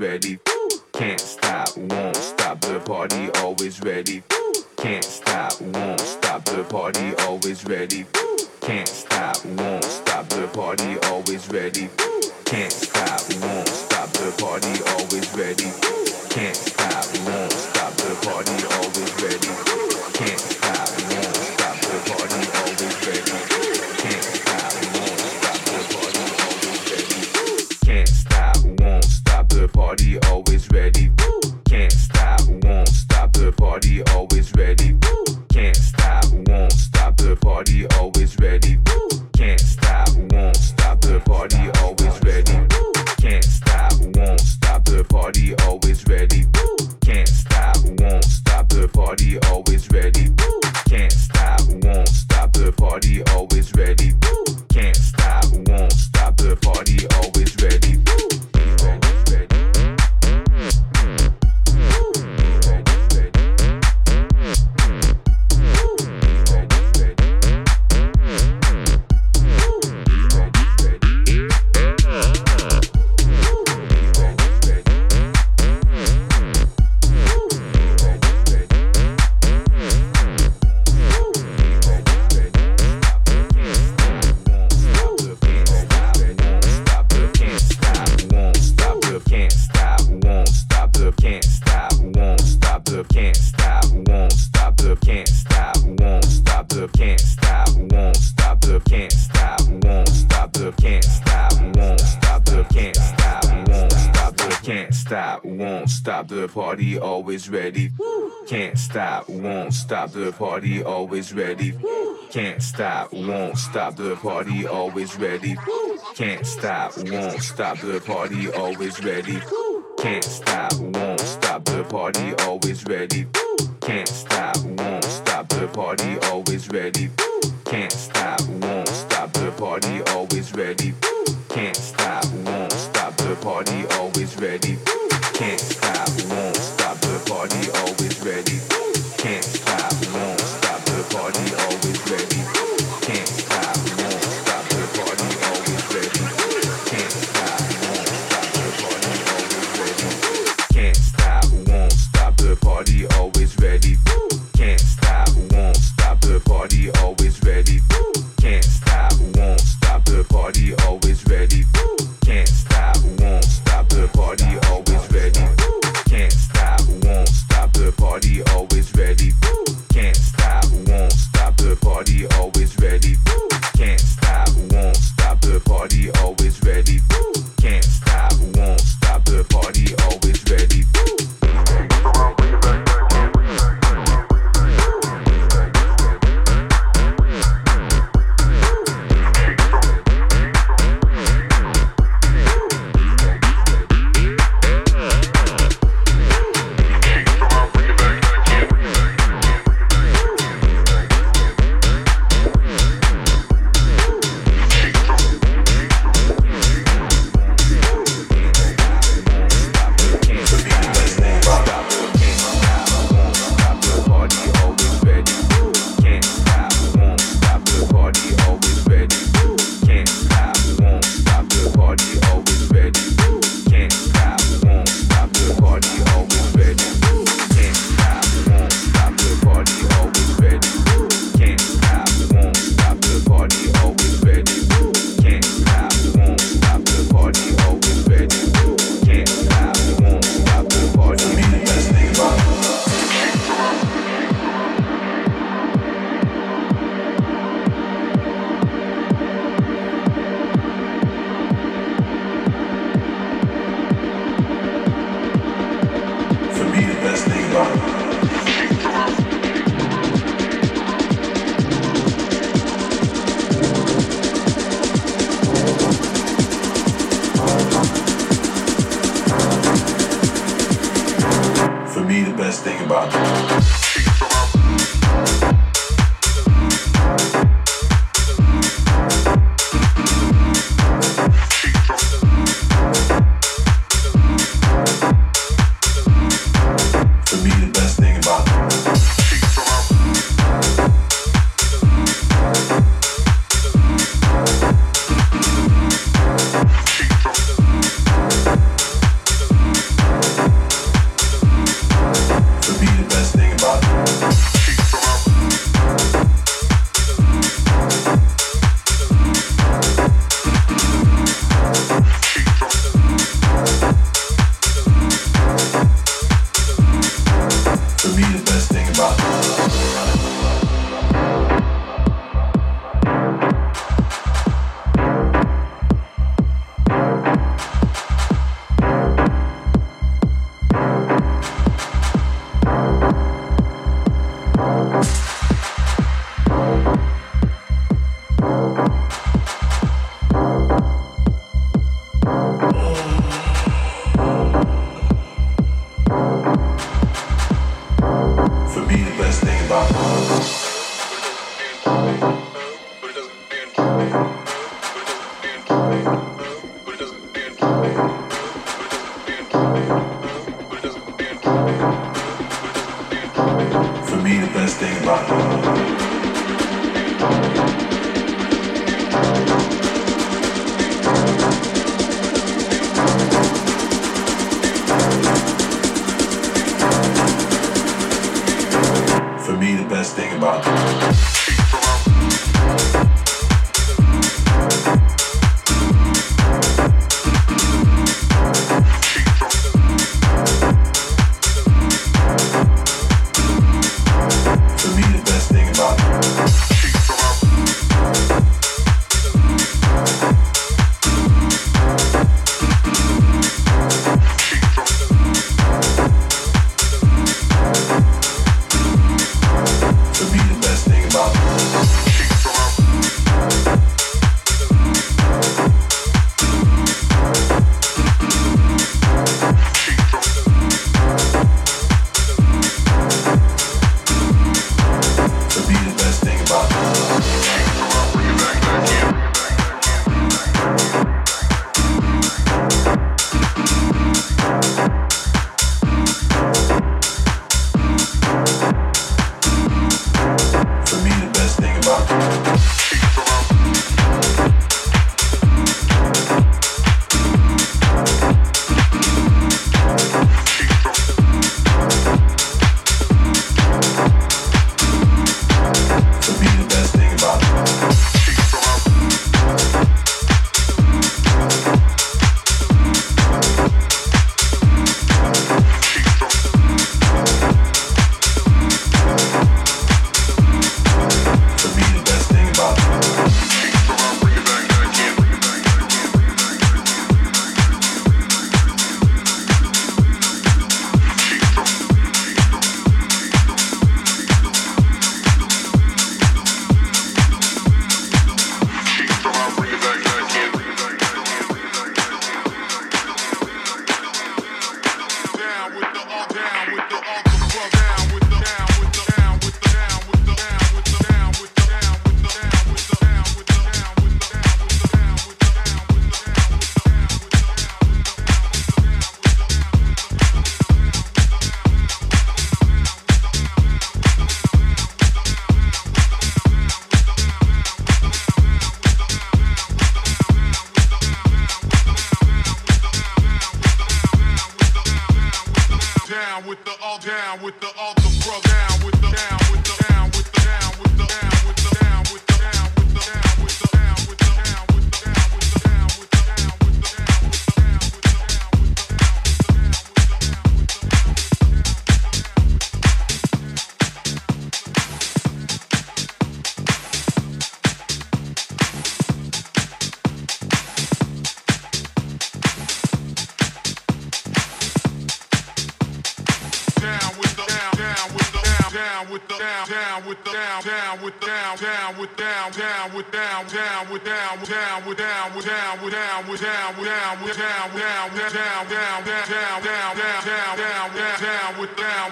ready. Can't stop, won't stop. The party always ready. Can't stop, won't stop. The party always ready. always ready. Can't stop, won't stop the party, always ready. Can't stop, won't stop the party, always ready. Can't stop, won't stop the party, always ready. Can't stop, won't stop the party, always ready. Can't stop, won't stop the party, always ready. Can't stop, won't stop the party, always ready. Can't stop, won't stop the party, always ready. Can't stop, won't party always ready. Can't stop, won't stop the party always ready.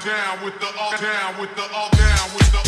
down with the all down with the all down with the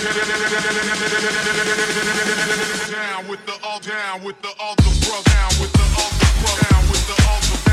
Down with the all, down with the all, the bro, down with the all, the bro, down with the all, the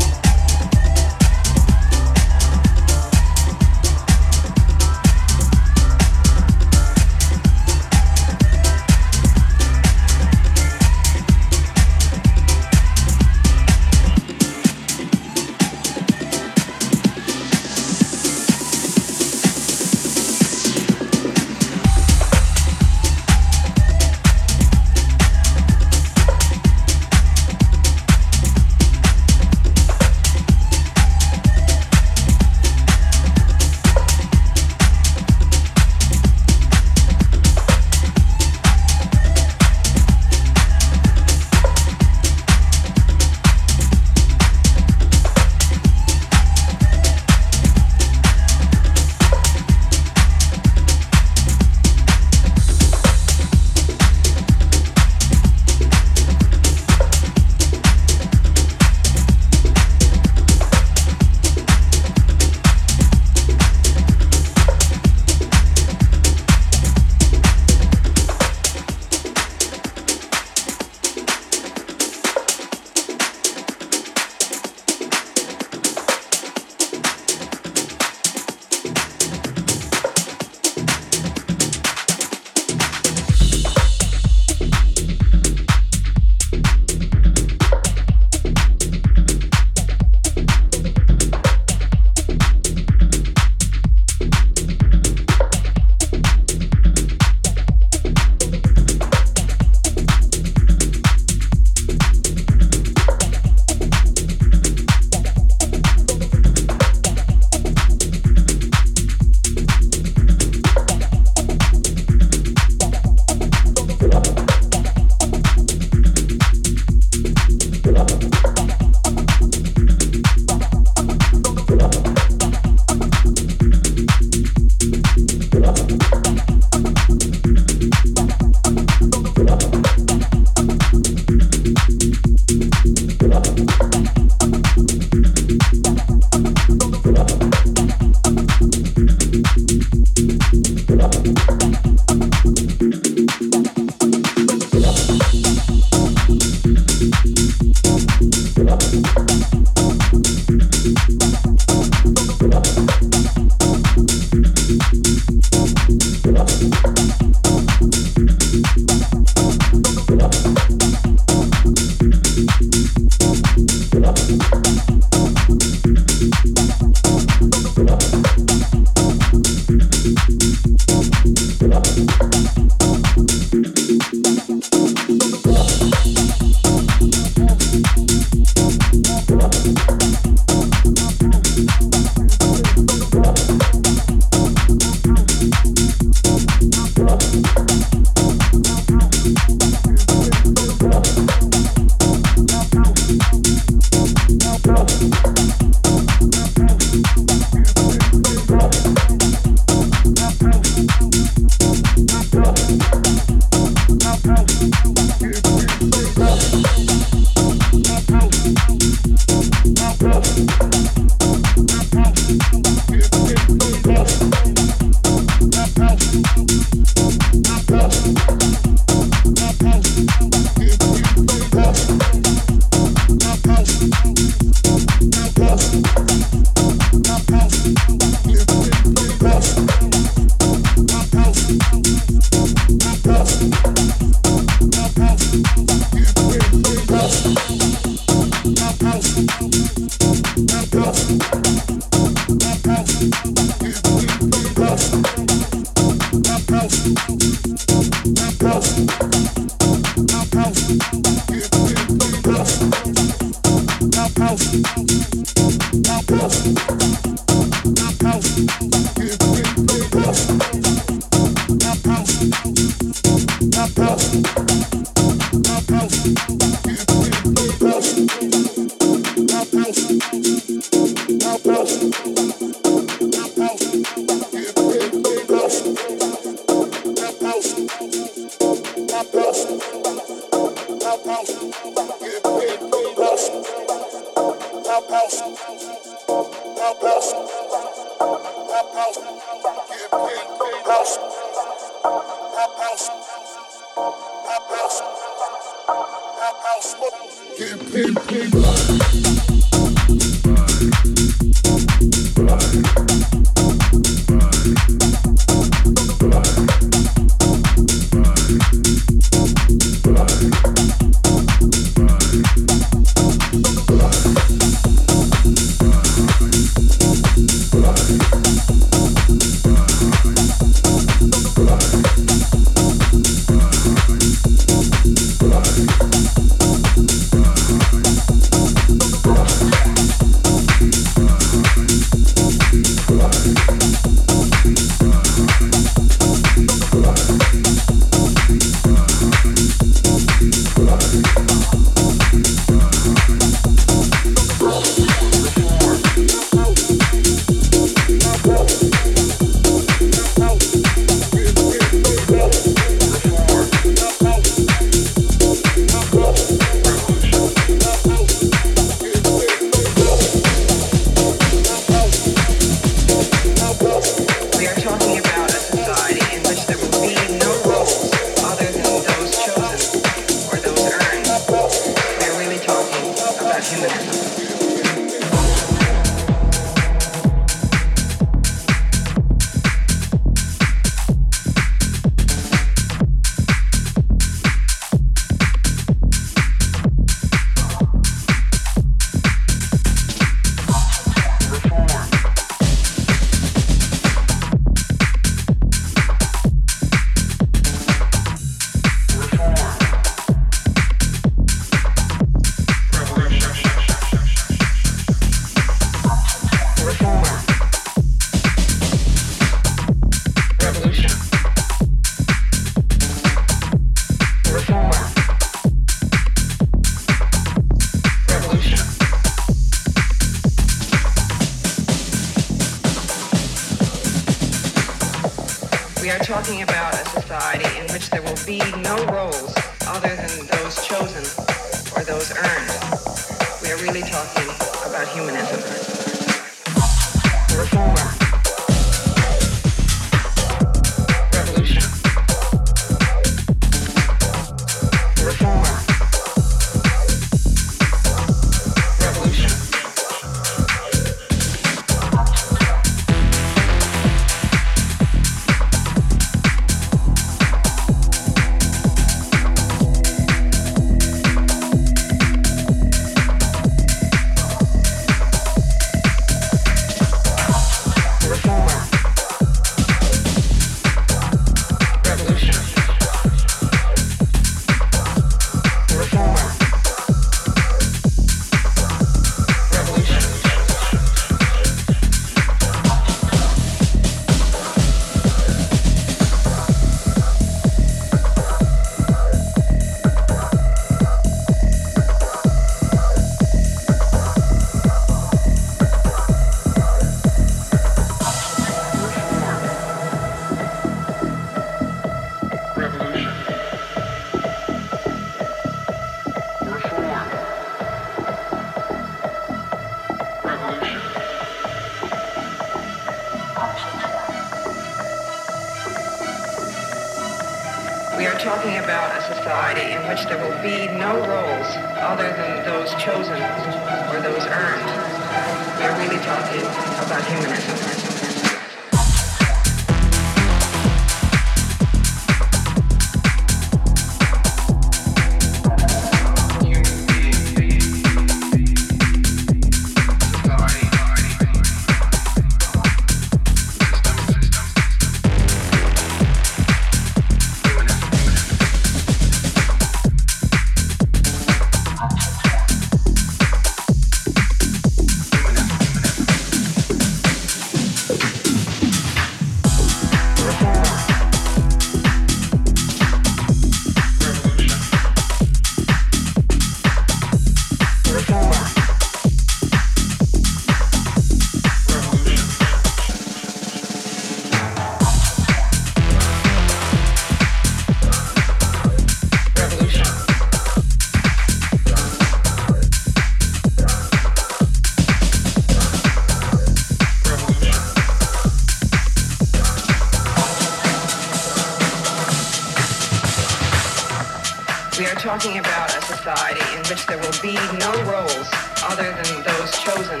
society in which there will be no roles other than those chosen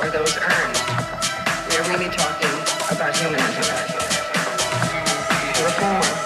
or those earned. We are really talking about humanism. Reform.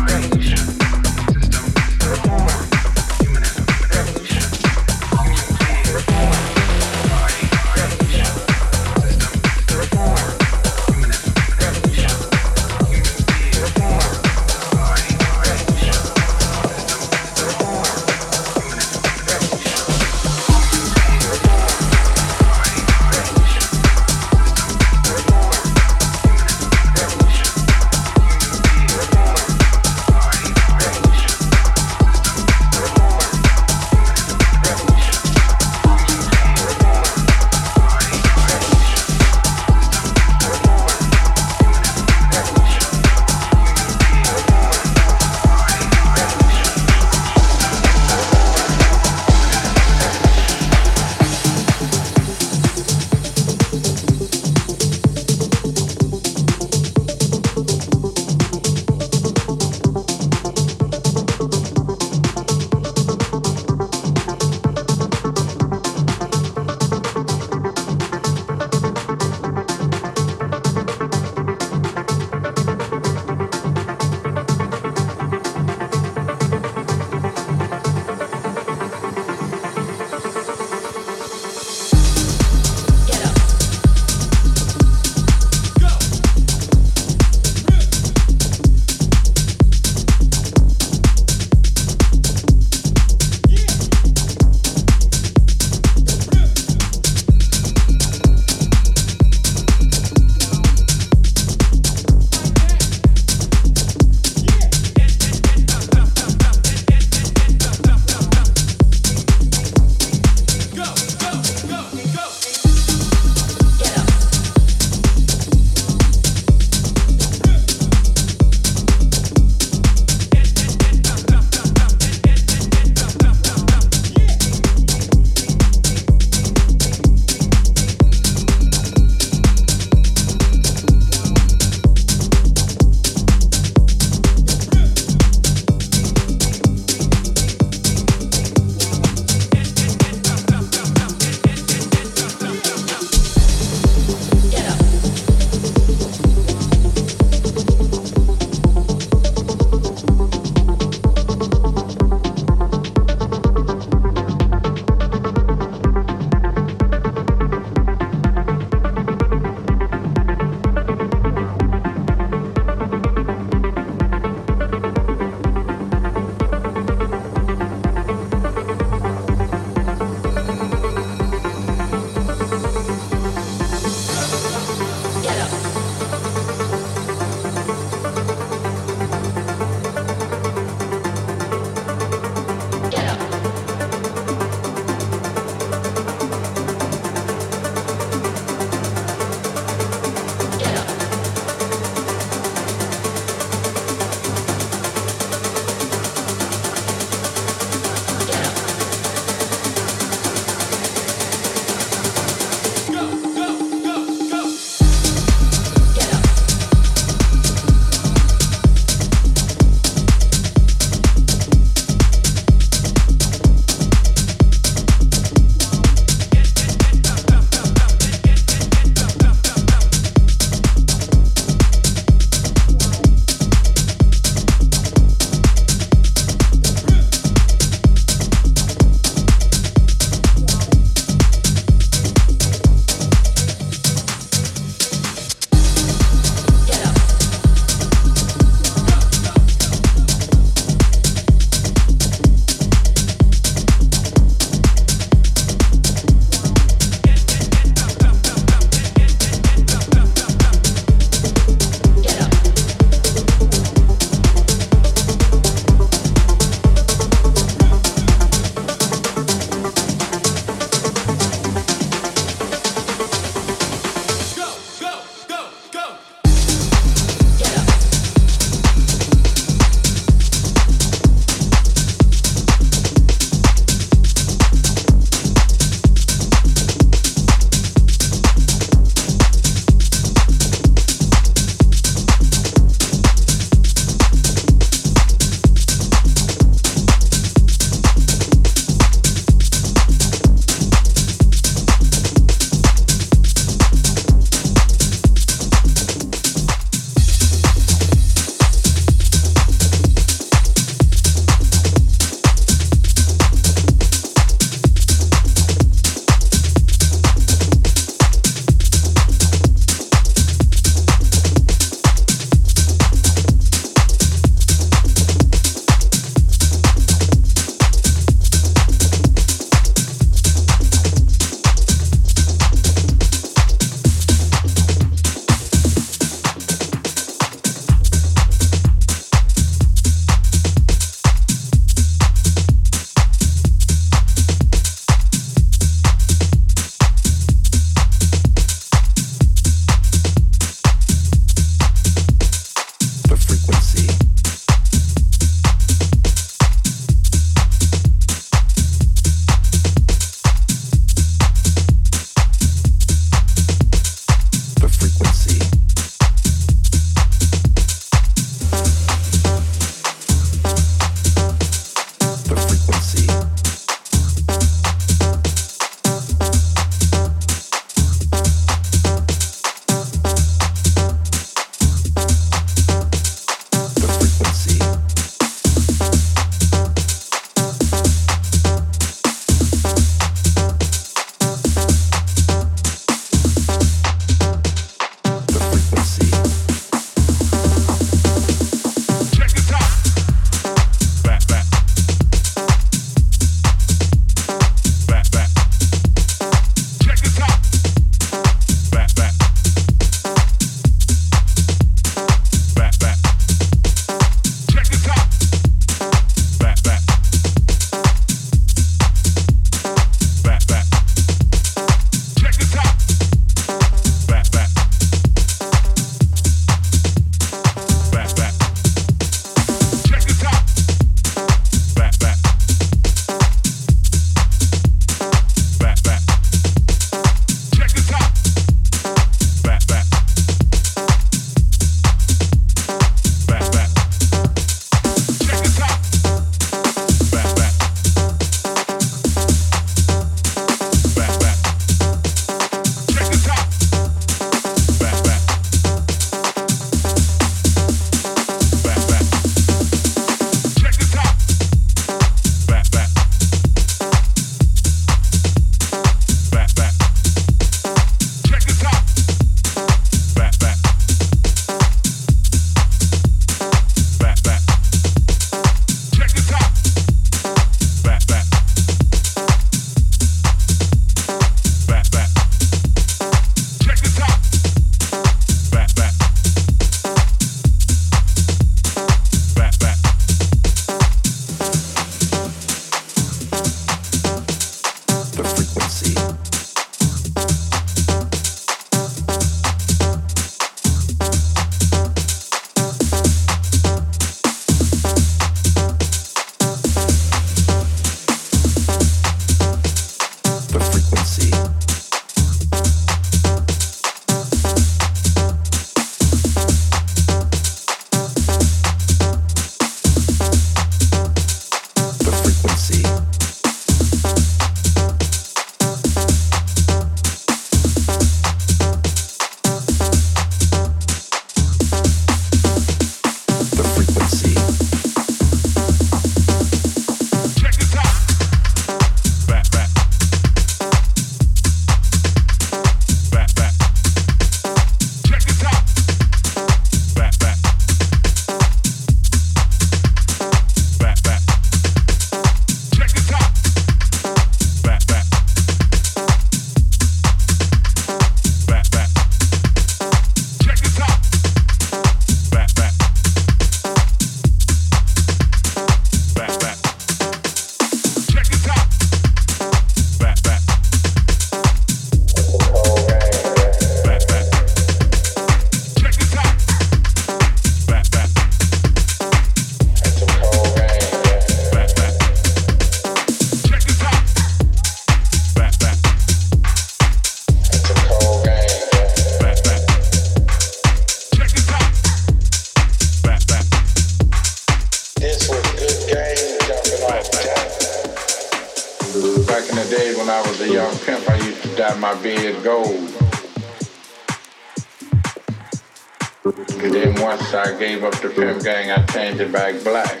And then once I gave up the pimp gang, I changed it back black.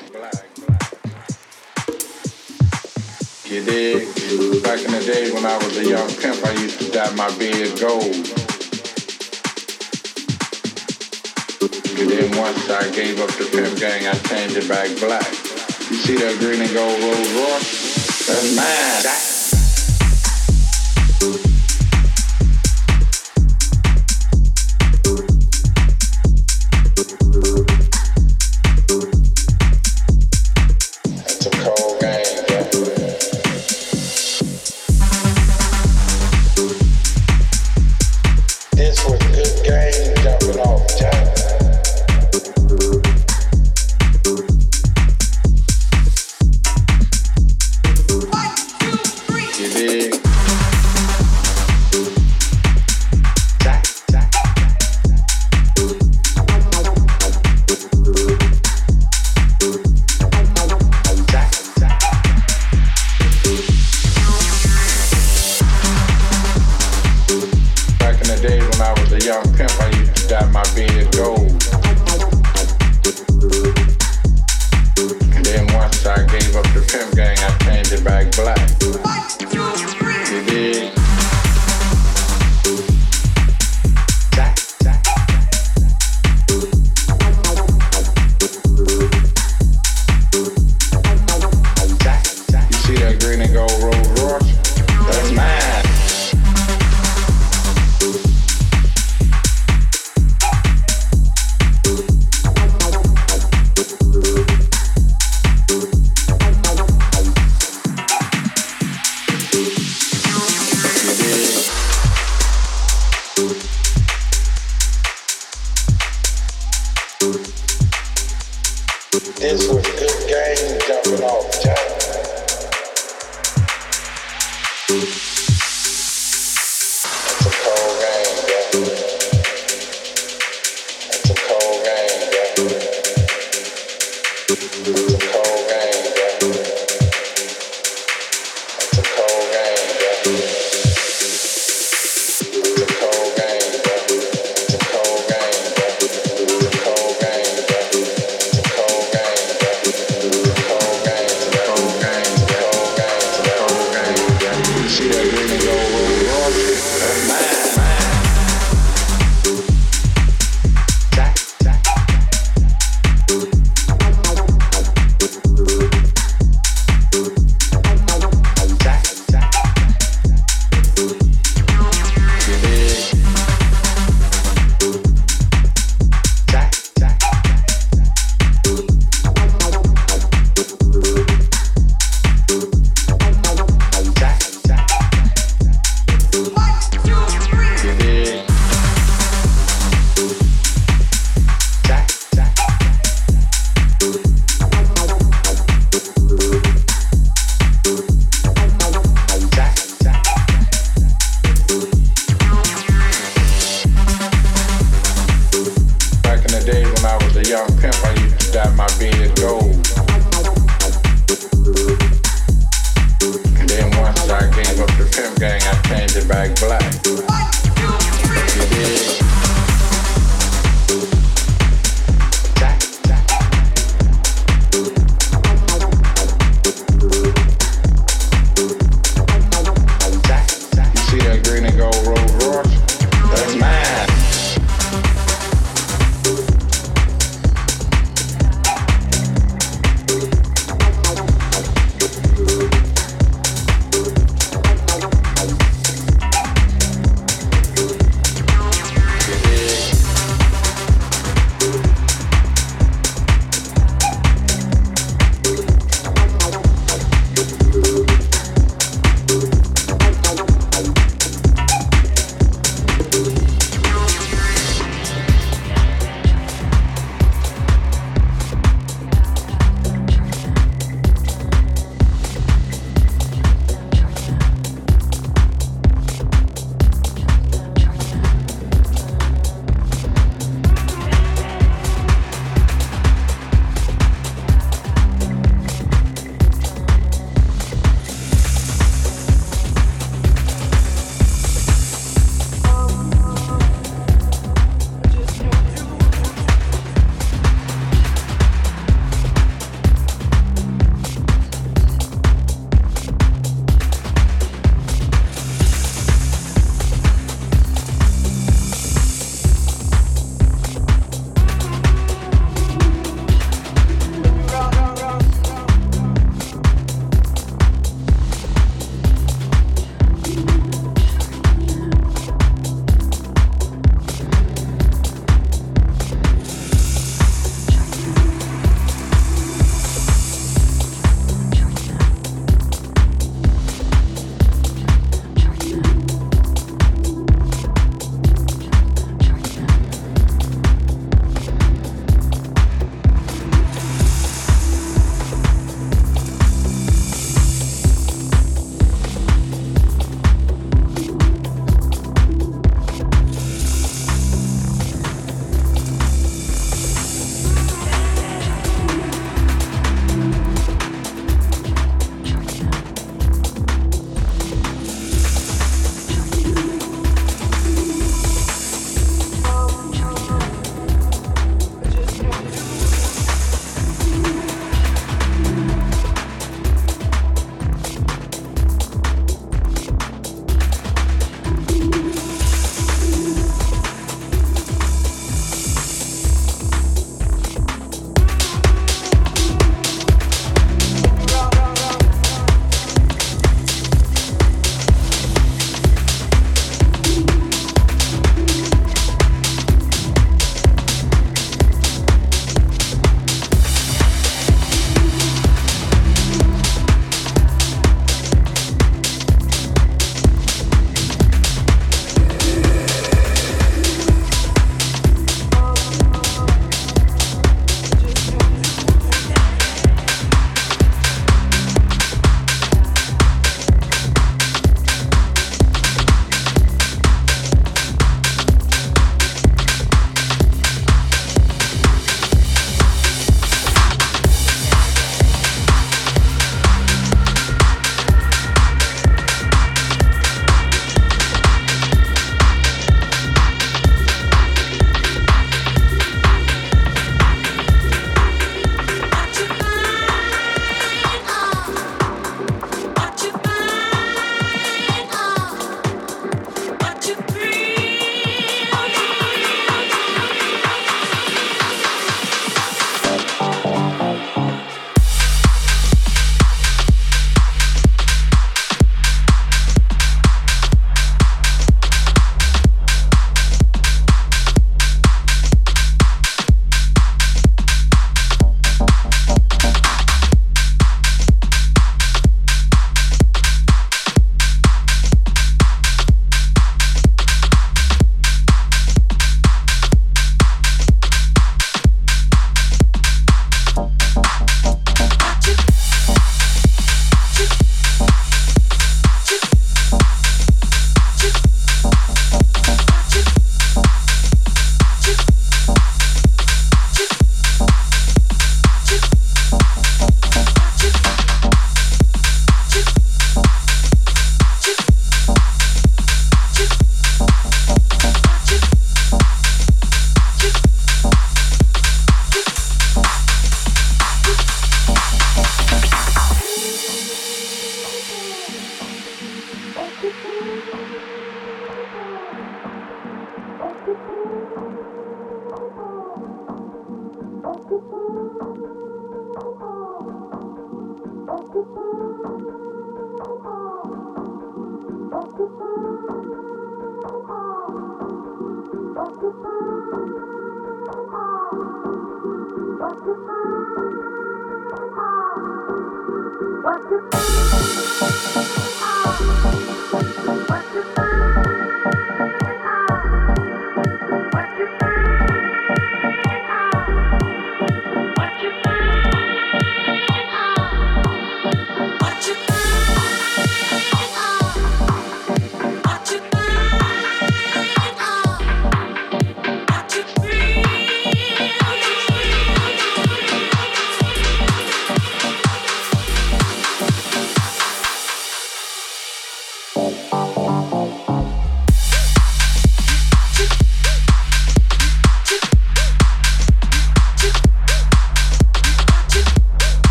You dig? Back in the day when I was a young pimp, I used to dye my beard gold. And then once I gave up the pimp gang, I changed it back black. You see that green and gold Rolls Royce? That's mine.